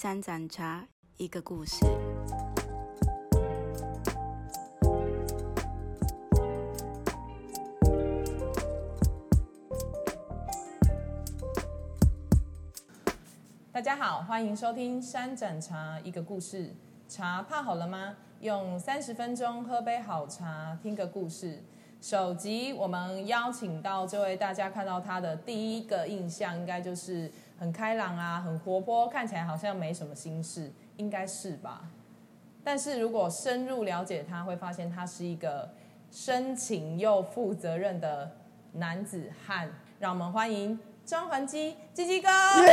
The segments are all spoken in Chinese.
三盏茶，一个故事。大家好，欢迎收听三盏茶一个故事。茶泡好了吗？用三十分钟喝杯好茶，听个故事。首集我们邀请到这位，大家看到他的第一个印象，应该就是很开朗啊，很活泼，看起来好像没什么心事，应该是吧？但是如果深入了解他，会发现他是一个深情又负责任的男子汉。让我们欢迎张环基鸡鸡哥。耶！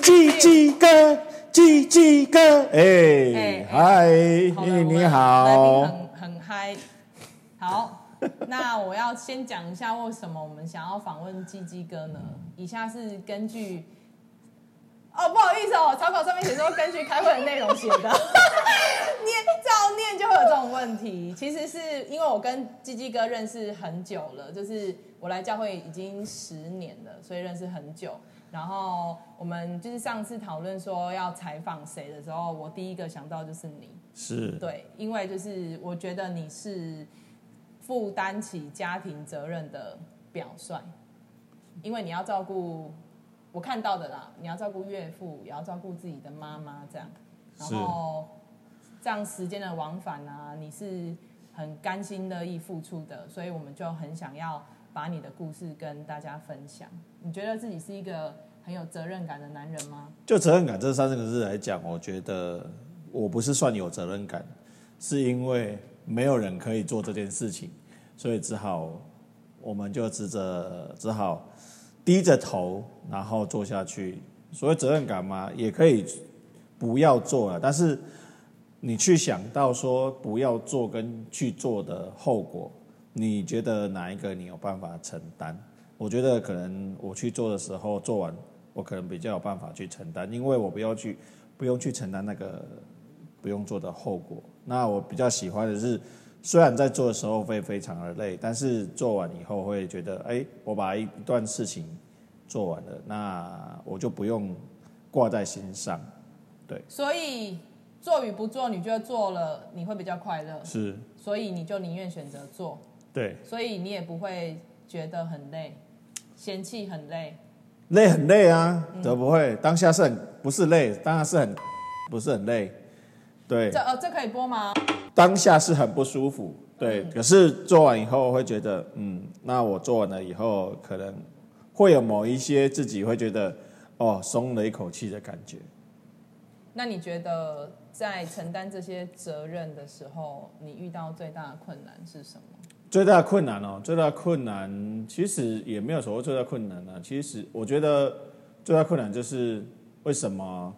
鸡鸡哥，鸡鸡哥，哎哎，嗨，你。好，那我要先讲一下为什么我们想要访问鸡鸡哥呢？以下是根据。哦，不好意思哦，草稿上面写说根据开会的内容写的，念照念就会有这种问题。其实是因为我跟鸡鸡哥认识很久了，就是我来教会已经十年了，所以认识很久。然后我们就是上次讨论说要采访谁的时候，我第一个想到就是你。是，对，因为就是我觉得你是负担起家庭责任的表率，因为你要照顾我看到的啦，你要照顾岳父，也要照顾自己的妈妈，这样，然是后这样时间的往返啊，你是很甘心乐意付出的，所以我们就很想要把你的故事跟大家分享。你觉得自己是一个很有责任感的男人吗？就责任感这三个字来讲，我觉得我不是算有责任感，是因为没有人可以做这件事情，所以只好我们就只着只好低着头，然后做下去。所谓责任感嘛，也可以不要做了，但是你去想到说不要做跟去做的后果，你觉得哪一个你有办法承担？我觉得可能我去做的时候，做完我可能比较有办法去承担，因为我不要去不用去承担那个不用做的后果。那我比较喜欢的是，虽然在做的时候会非常的累，但是做完以后会觉得，哎，我把一段事情做完了，那我就不用挂在心上。对所以做与不做，你觉得做了你会比较快乐，是，所以你就宁愿选择做，对，所以你也不会觉得很累，嫌弃很累。累很累啊，怎么不会？当下是很不是累，当然是很不是很累，对这，呃这可以播吗？当下是很不舒服，对。可是做完以后会觉得，嗯，那我做完了以后，可能会有某一些自己会觉得，哦，松了一口气的感觉。那你觉得在承担这些责任的时候，你遇到最大的困难是什么？最大的困难哦，最大的困难其实也没有所谓最大的困难呢、其实我觉得最大的困难就是为什么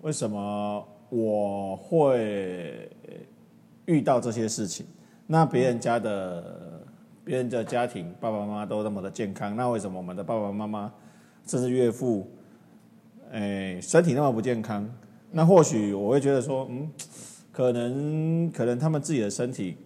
为什么我会遇到这些事情？那别人家的别人的家庭爸爸妈妈都那么的健康，那为什么我们的爸爸妈妈甚至岳父，哎，身体那么不健康？那或许我会觉得说，嗯，可能可能他们自己的身体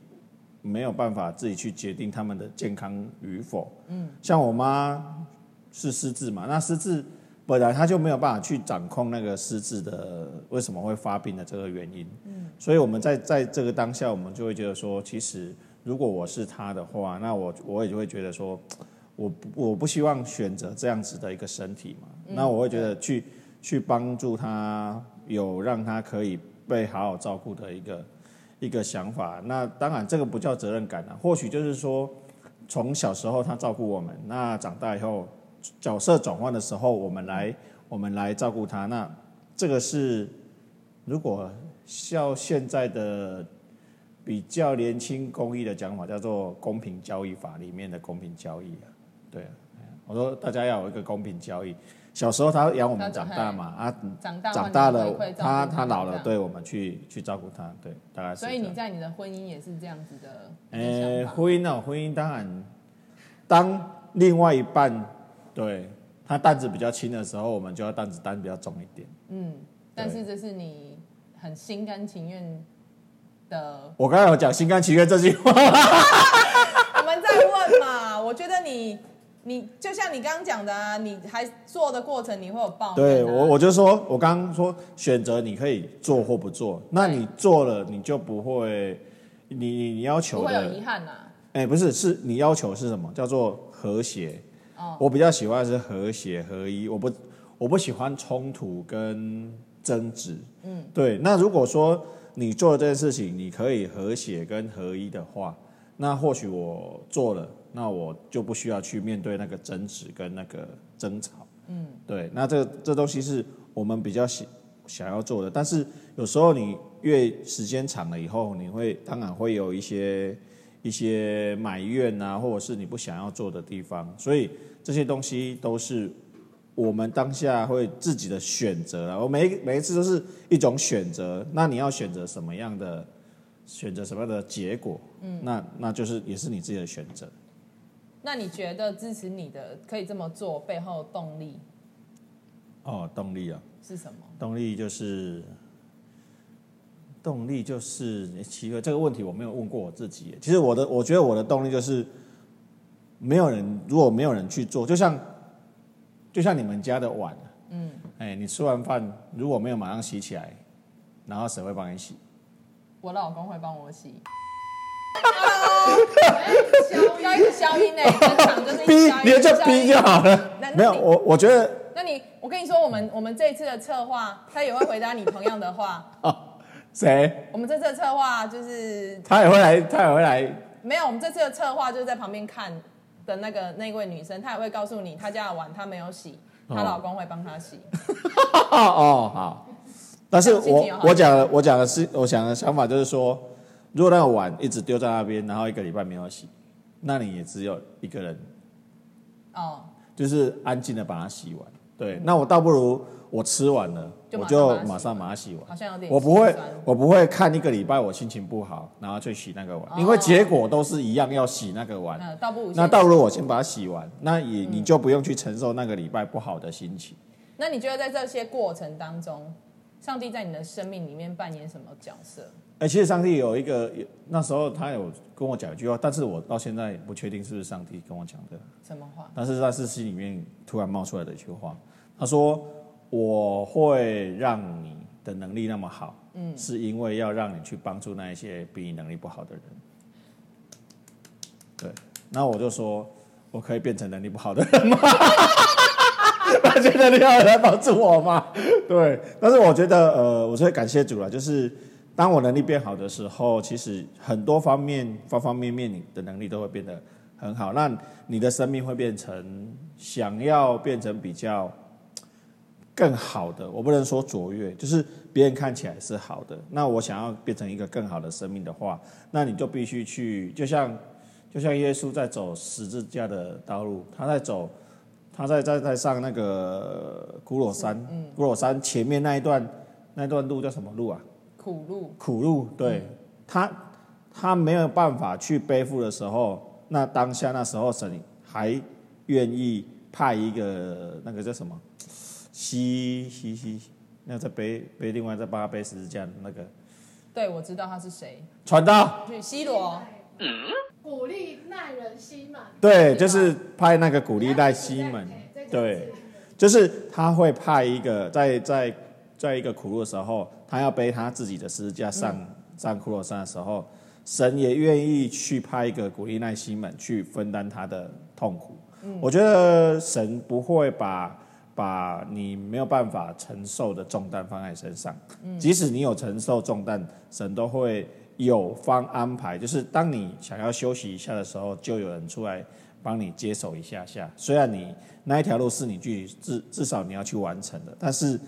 没有办法自己去决定他们的健康与否。嗯，像我妈是失智嘛，那失智本来他就没有办法去掌控那个失智的为什么会发病的这个原因。嗯，所以我们在在这个当下，我们就会觉得说，其实如果我是他的话，那我我也就会觉得说，我不我不希望选择这样子的一个身体嘛。那我会觉得去去帮助他，有让他可以被好好照顾的一个。一个想法。那当然，这个不叫责任感啊，或许就是说，从小时候他照顾我们，那长大以后角色转换的时候，我们来我们来照顾他。那这个是如果像现在的比较年轻公益的讲法，叫做公平交易法里面的公平交易啊。对啊，我说大家要有一个公平交易。小时候他养我们长大嘛，啊，长大长大了他他他老了，对我们去去照顾他，对，大概是。所以你在你的婚姻也是这样子的呃。婚姻哦，婚姻当然，当另外一半对他担子比较轻的时候，我们就要担子担比较重一点。嗯，但是这是你很心甘情愿的。我刚才有讲心甘情愿这句话，我们在问嘛，我觉得你你就像你刚刚讲的啊，你还做的过程你会有抱怨、啊。对我，我就说，我刚刚说选择你可以做或不做，那你做了，你就不会，你你你要求不会有的遗憾呐、哎、不是，是你要求是什么？叫做和谐。哦我比较喜欢是和谐合一，我不我不喜欢冲突跟争执。嗯，对。那如果说你做了这件事情，你可以和谐跟合一的话，那或许我做了，那我就不需要去面对那个争执跟那个争吵。嗯，对。那这这东西是我们比较想想要做的，但是有时候你越时间长了以后，你会当然会有一些一些埋怨啊，或者是你不想要做的地方，所以这些东西都是我们当下会自己的选择啊。我每一每一次都是一种选择，那你要选择什么样的选择什么样的结果，嗯，那那就是也是你自己的选择。那你觉得支持你的可以这么做背后的动力哦，动力啊，是什么？动力就是动力就是诶奇怪，这个问题我没有问过我自己。其实我的我觉得我的动力就是没有人，如果没有人去做，就像就像你们家的碗，嗯，哎，你吃完饭如果没有马上洗起来，然后谁会帮你洗？我老公会帮我洗。要一个消音呢，全场就是一逼你就逼就好了那。没有，我我觉得那你，我跟你说，我们我们这一次的策划，他也会回答你同样的话。谁我们这次的策划就是他也会来，他也会来。没有，我们这次的策划就是在旁边看的那个那位女生，她也会告诉你，她家的碗她没有洗，她哦老公会帮她洗。哦，好。但是我我讲的我讲的是我想的想法就是说，如果那个碗一直丢在那边，然后一个礼拜没有洗，那你也只有一个人，哦，就是安静的把它洗完。对，那我倒不如我吃完了，就我就马上把它洗马上把它洗完。好像有点我不会，我不会看一个礼拜我心情不好，然后去洗那个碗，哦因为结果都是一样要洗那个碗。嗯，倒不如那倒不如我先把它洗完，那也你就不用去承受那个礼拜不好的心情。那你觉得在这些过程当中，上帝在你的生命里面扮演什么角色？哎、其实上帝有一个，有那时候他有跟我讲一句话，但是我到现在不确定是不是上帝跟我讲的，什么话？但是那是心里面突然冒出来的一句话。他说：“我会让你的能力那么好，嗯，是因为要让你去帮助那一些比你能力不好的人。”对，那我就说，我可以变成能力不好的人吗？他觉得你要来帮助我吗？对，但是我觉得，呃，我是感谢主了，就是当我能力变好的时候，其实很多方面、方方面面，你的能力都会变得很好，那你的生命会变成想要变成比较更好的，我不能说卓越，就是别人看起来是好的。那我想要变成一个更好的生命的话，那你就必须去，就像就像耶稣在走十字架的道路，他在走，他在在在上那个古罗山，古罗山前面那一段那一段路叫什么路啊？苦路，苦路，对、他，他没有办法去背负的时候，那当下那时候神还愿意派一个那个叫什么，西西西，那再背背另外再帮他背十字架那个。对我知道他是谁，传道，去西罗，鼓励耐人心嘛。对，就是派那个鼓励耐西门，对，就是他会派一个在在在一个苦路的时候，他要背他自己的十字架上、上骷髅山的时候，神也愿意去派一个鼓励耐心们去分担他的痛苦。我觉得神不会把把你没有办法承受的重担放在身上，即使你有承受重担，神都会有方安排，就是当你想要休息一下的时候，就有人出来帮你接手一下下。虽然你那一条路是你距离至至少你要去完成的，但是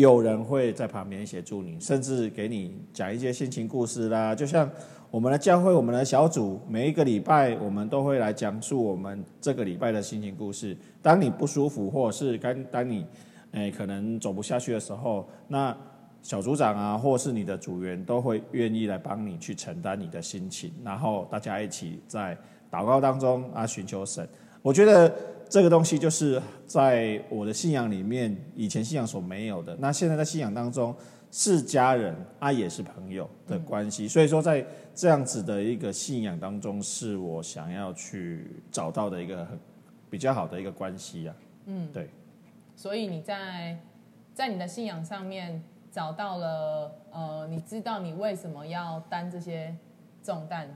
有人会在旁边协助你，甚至给你讲一些心情故事啦。就像我们的教会，我们的小组，每一个礼拜我们都会来讲述我们这个礼拜的心情故事。当你不舒服，或者是当当你诶可能走不下去的时候，那小组长啊，或是你的组员都会愿意来帮你去承担你的心情，然后大家一起在祷告当中啊寻求神。我觉得这个东西就是在我的信仰里面，以前信仰所没有的。那现在在信仰当中是家人啊，也是朋友的关系。所以说，在这样子的一个信仰当中，是我想要去找到的一个很比较好的一个关系呀、嗯，对，所以你在在你的信仰上面找到了呃，你知道你为什么要担这些重担、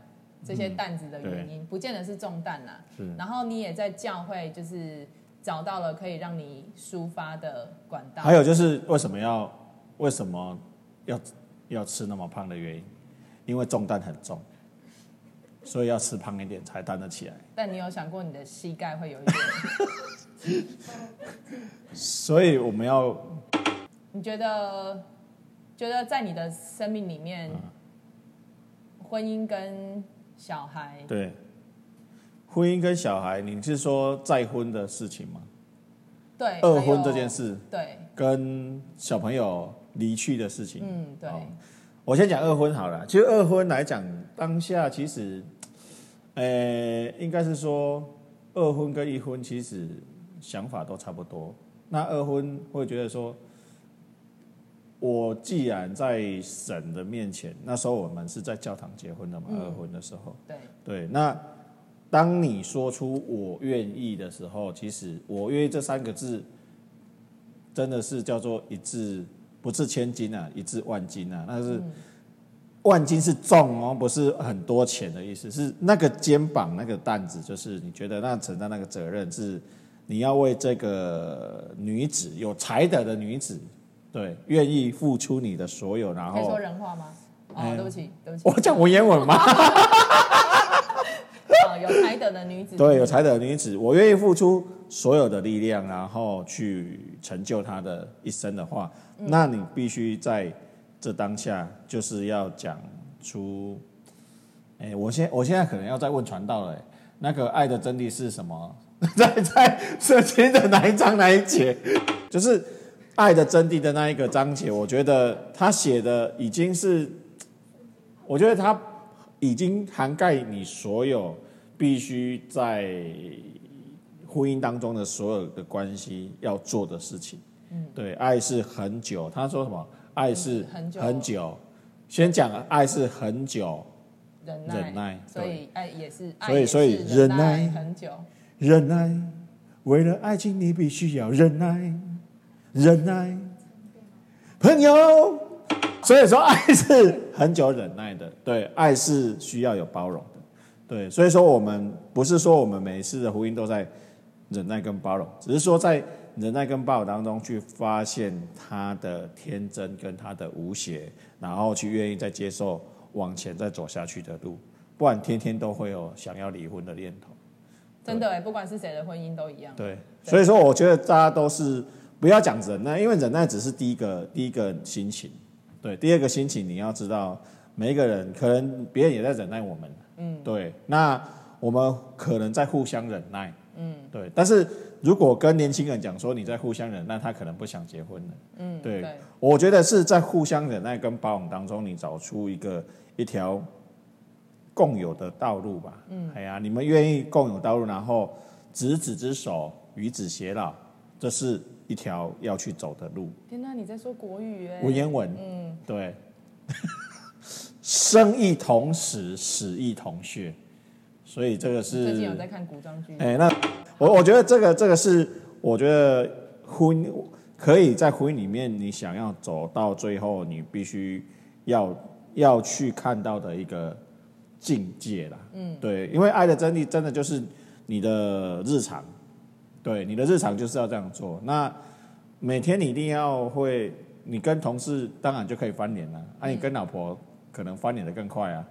这些担子的原因，不见得是重担啦。是然后你也在教会就是找到了可以让你抒发的管道。还有就是为什么要为什么要要吃那么胖的原因，因为重担很重，所以要吃胖一点才担得起来。但你有想过你的膝盖会有一点？所以我们要你觉得觉得在你的生命里面，嗯婚姻跟小孩，对婚姻跟小孩，你是说再婚的事情吗？对二婚这件事对，跟小朋友离去的事情，嗯，对，哦我先讲二婚好了。其实二婚来讲，当下其实，呃，应该是说二婚跟一婚其实想法都差不多。那二婚会觉得说，我既然在神的面前，那时候我们是在教堂结婚的嘛，二婚的时候，对，对，那当你说出“我愿意”的时候，其实“我愿意”这三个字，真的是叫做一字不是千金啊，一字万金啊，那是、万金是重哦，不是很多钱的意思，是那个肩膀那个担子，就是你觉得那承担那个责任是你要为这个女子有才德的女子，对，愿意付出你的所有，然后可以说人话吗？哦，哎对不起，对不起，我讲文言文吗？哦，有才德的女子，对，有才德的女子，我愿意付出所有的力量，然后去成就她的一生的话，那你必须在这当下就是要讲出，哎、我现我现在可能要再问传道了、哎那个爱的真谛是什么？在在圣经的哪一章哪一节？就是爱的真谛的那一个章节，我觉得他写的已经是，我觉得他已经涵盖你所有必须在婚姻当中的所有的关系要做的事情。嗯，对，爱是很久。他说什么？爱是很久很久。先讲爱是很久，忍耐，忍耐所以爱也是，爱所以所以忍忍耐很久，忍耐。为了爱情，你必须要忍耐，忍耐。朋友，所以说爱是很久忍耐的，对，爱是需要有包容的，对，所以说我们不是说我们每一次的婚姻都在忍耐跟包容，只是说在忍耐跟包容当中去发现他的天真跟他的无邪，然后去愿意再接受往前再走下去的路，不然天天都会有想要离婚的念头。真的哎，不管是谁的婚姻都一样。对，所以说我觉得大家都是不要讲忍耐，因为忍耐只是第一个第一个心情，对，第二个心情你要知道，每一个人可能别人也在忍耐我们，嗯，对，那我们可能在互相忍耐，嗯，对，但是如果跟年轻人讲说你在互相忍耐，他可能不想结婚了，嗯，对对，我觉得是在互相忍耐跟包容当中，你找出一个一条共有的道路吧。嗯，哎呀，你们愿意共有道路，然后执子之手，与子偕老，这是一条要去走的路。天哪，你在说国语哎，文言文，嗯，对，生亦同死，死亦同穴，所以这个是最近有在看古装剧，哎、那我我觉得这个这个是，我觉得婚可以在婚姻里面，你想要走到最后，你必须要要去看到的一个境界啦。嗯，对，因为爱的真谛真的就是你的日常，对，你的日常就是要这样做。那每天你一定要会，你跟同事当然就可以翻脸了，啊，你跟老婆可能翻脸的更快啊。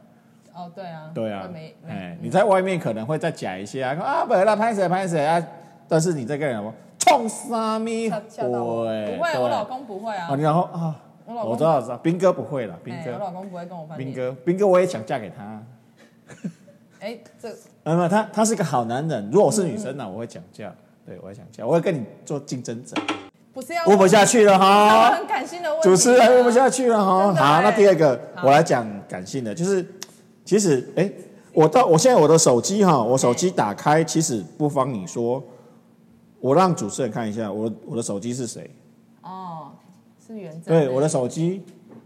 哦，对啊，对啊没，哎，你在外面可能会再假一些啊，说啊，不啦，拍谁拍谁啊，但是你在跟人说冲啥咪吓吓到我，对不会，我老公不会啊。啊，，你然后啊，我老公我知道，我知道，斌哥不会了，斌哥，我，老公不会跟我翻脸，斌哥，斌哥，我也想嫁给他。哎，这那么他他是个好男人，如果我是女生呢，我会讲价，对我会讲价，我会跟你做竞争者。不是要问不下去了哈，很感性的问题啊，主持人问不下去了哈。好，那哎第二个我来讲感性的，就是其实哎、我到我现在我的手机哈，我手机打开，其实不妨你说，我让主持人看一下我我的手机是谁？哦，是原正对，我的手机，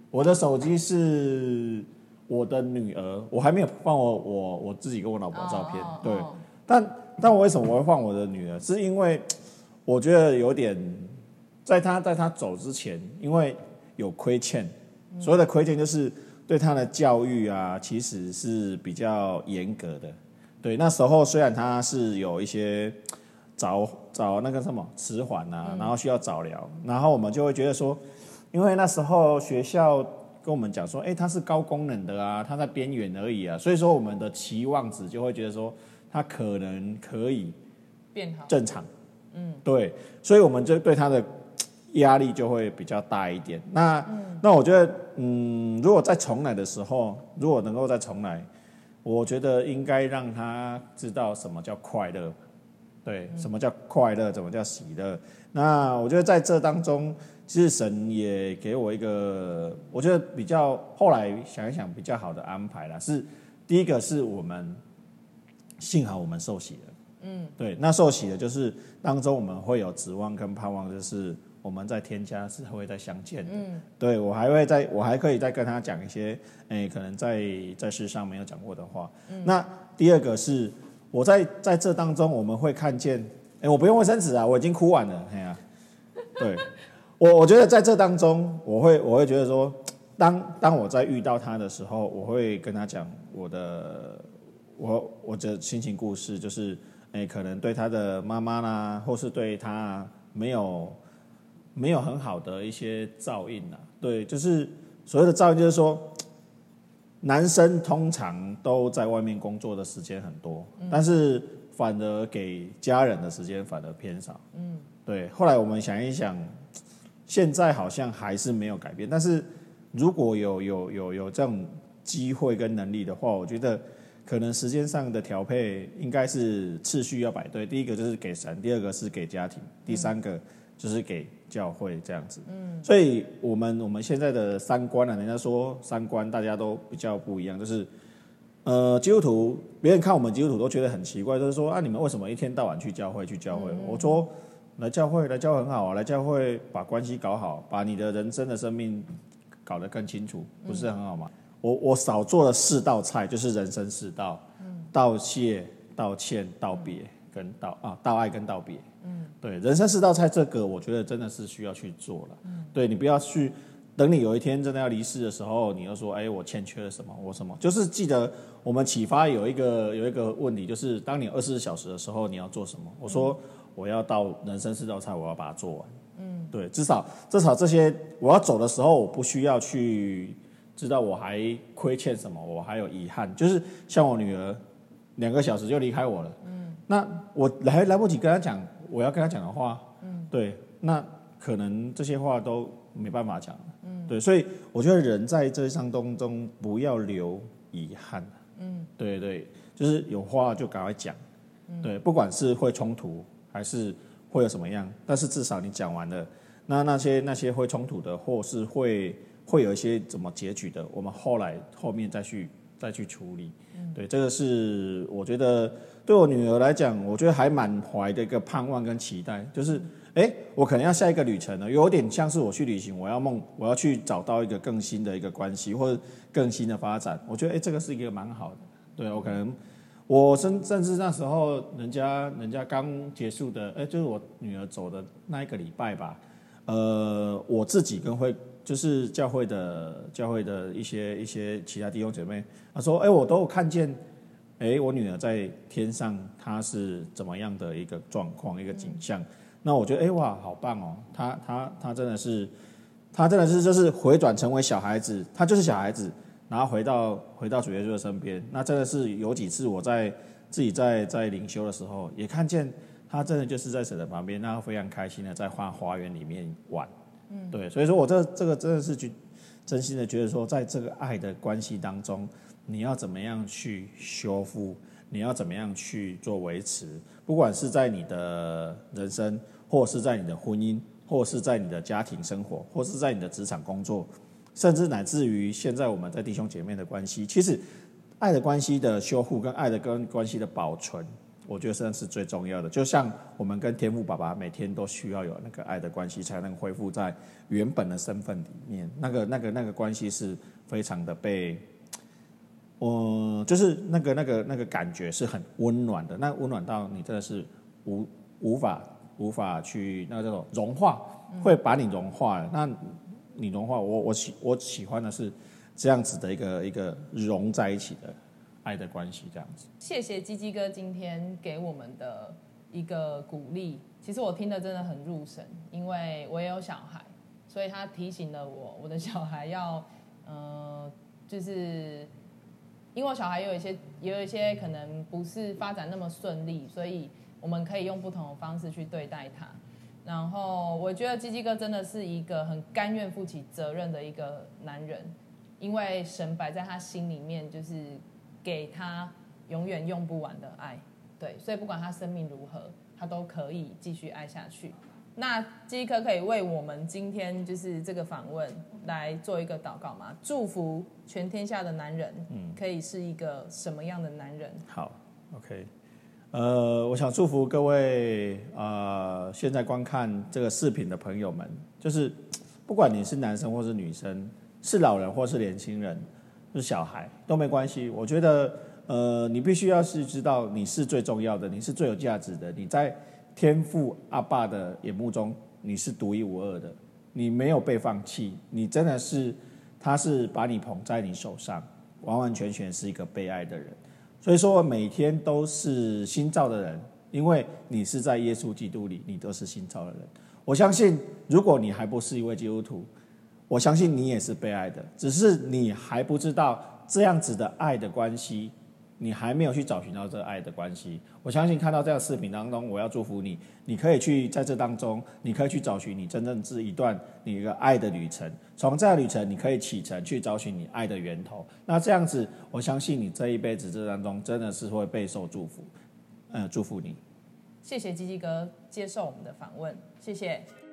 我的手机是我的女儿，我还没有放我我我自己跟我老婆的照片，对哦哦哦，但但我为什么我会换我的女儿？是因为我觉得有点，在她在她走之前，因为有亏欠，所谓的亏欠就是对她的教育啊，其实是比较严格的。对，那时候虽然她是有一些早早那个什么迟缓啊，然后需要早疗，然后我们就会觉得说，因为那时候学校跟我们讲说，哎，他是高功能的啊，他在边缘而已啊，所以说我们的期望值就会觉得说，他可能可以变好。正常，嗯，对，所以我们就对他的压力就会比较大一点。那、那我觉得，嗯，如果再重来的时候，如果能够再重来，我觉得应该让他知道什么叫快乐，对，什么叫快乐，怎么叫喜乐。那我觉得在这当中，其实神也给我一个，我觉得比较后来想一想比较好的安排啦。是第一个是我们幸好我们受洗了。嗯，对，那受洗的就是当中我们会有指望跟盼望，就是我们在天家是会再相见的。嗯，对我还会再，我还可以再跟他讲一些，哎，可能在在世上没有讲过的话。那第二个是我在在这当中我们会看见，哎，我不用卫生纸啊，我已经哭完了，哎呀、对我我觉得在这当中，我会我会觉得说，当当我在遇到他的时候，我会跟他讲我的我我的心情故事，就是哎，可能对他的妈妈啦，或是对他没有没有很好的一些照应啊。对，就是所谓的照应，就是说，男生通常都在外面工作的时间很多，但是反而给家人的时间反而偏少。嗯，对。后来我们想一想，现在好像还是没有改变，但是如果有有有有这种机会跟能力的话，我觉得可能时间上的调配应该是次序要摆对。第一个就是给神，第二个是给家庭，第三个就是给教会这样子。嗯，所以我们我们现在的三观啊，人家说三观大家都比较不一样，就是呃基督徒，别人看我们基督徒都觉得很奇怪，就是说啊你们为什么一天到晚去教会去教会？我说来教会来教会很好啊，来教会把关系搞好，把你的人生的生命搞得更清楚，不是很好吗？我我少做了四道菜，就是人生四道：道谢、道歉、道别跟道啊道爱跟道别。嗯，对，人生四道菜这个，我觉得真的是需要去做了。嗯，对你不要去等你有一天真的要离世的时候，你又说哎我欠缺了什么，我什么？就是记得我们启发有一个有一个问题，就是当你二十四小时的时候，你要做什么？我说我要到人生四道菜，我要把它做完。嗯，对，至少至少这些我要走的时候，我不需要去知道我还亏欠什么，我还有遗憾。就是像我女儿，两个小时就离开我了。嗯，那我来来不及跟她讲我要跟她讲的话。嗯，对，那可能这些话都没办法讲。嗯，对，所以我觉得人在这一场当中不要留遗憾。嗯，对对，就是有话就赶快讲。对，不管是会冲突还是会有什么样，但是至少你讲完了，那那些那些会冲突的，或是会会有一些怎么结局的，我们后来后面再去再去处理。对，这个是我觉得对我女儿来讲，我觉得还满怀的一个盼望跟期待，就是哎，我可能要下一个旅程了，有点像是我去旅行，我要梦，我要去找到一个更新的一个关系或者更新的发展。我觉得哎，这个是一个蛮好的。对我可能。我甚甚至那时候，人家人家刚结束的，哎，就是我女儿走的那一个礼拜吧，呃，我自己跟会就是教会的教会的一些一些其他弟兄姐妹，他说，哎，我都有看见，哎，我女儿在天上，她是怎么样的一个状况，一个景象，那我觉得，哎，哇，好棒哦，她她她真的是，她真的是就是回转成为小孩子，她就是小孩子。然后回到回到主耶稣的身边，那真的是有几次我在自己在在灵修的时候，也看见他真的就是在神的旁边，那非常开心的在花花园里面玩，嗯，对，所以说我这这个真的是去真心的觉得说，在这个爱的关系当中，你要怎么样去修复，你要怎么样去做维持，不管是在你的人生，或是在你的婚姻，或是在你的家庭生活，或是在你的职场工作。甚至乃至于现在我们在弟兄姐妹的关系，其实爱的关系的修复跟爱的跟关系的保存，我觉得算是最重要的。就像我们跟天父爸爸每天都需要有那个爱的关系，才能恢复在原本的身份里面。那个那个那个关系是非常的被我就是那个那个那个感觉是很温暖的，那温暖到你真的是无无法无法去那个叫做融化，会把你融化了。那你融化，我我喜我喜欢的是这样子的一个一个融在一起的爱的关系，这样子。谢谢鸡鸡哥今天给我们的一个鼓励。其实我听的真的很入神，因为我也有小孩，所以他提醒了我，我的小孩要，呃，就是因为我小孩有一些也有一些可能不是发展那么顺利，所以我们可以用不同的方式去对待他。然后我觉得鸡鸡哥真的是一个很甘愿负起责任的一个男人，因为神摆在他心里面就是给他永远用不完的爱，对，所以不管他生命如何，他都可以继续爱下去。那鸡鸡哥可以为我们今天就是这个访问来做一个祷告吗？祝福全天下的男人，嗯，可以是一个什么样的男人？好，OK，呃，我想祝福各位呃现在观看这个视频的朋友们，就是不管你是男生或是女生，是老人或是年轻人，是小孩都没关系。我觉得呃，你必须要是知道你是最重要的，你是最有价值的，你在天父阿爸的眼目中你是独一无二的，你没有被放弃，你真的是他是把你捧在你手上，完完全全是一个被爱的人。所以说，每天都是新造的人，因为你是在耶稣基督里，你都是新造的人。我相信，如果你还不是一位基督徒，我相信你也是被爱的，只是你还不知道这样子的爱的关系，你还没有去找寻到这爱的关系。我相信看到这样视频当中，我要祝福你，你可以去在这当中，你可以去找寻你真正是一段你一个爱的旅程。从这个旅程，你可以启程去找寻你爱的源头。那这样子，我相信你这一辈子这当中真的是会备受祝福。嗯，祝福你。谢谢鸡鸡哥接受我们的访问，谢谢。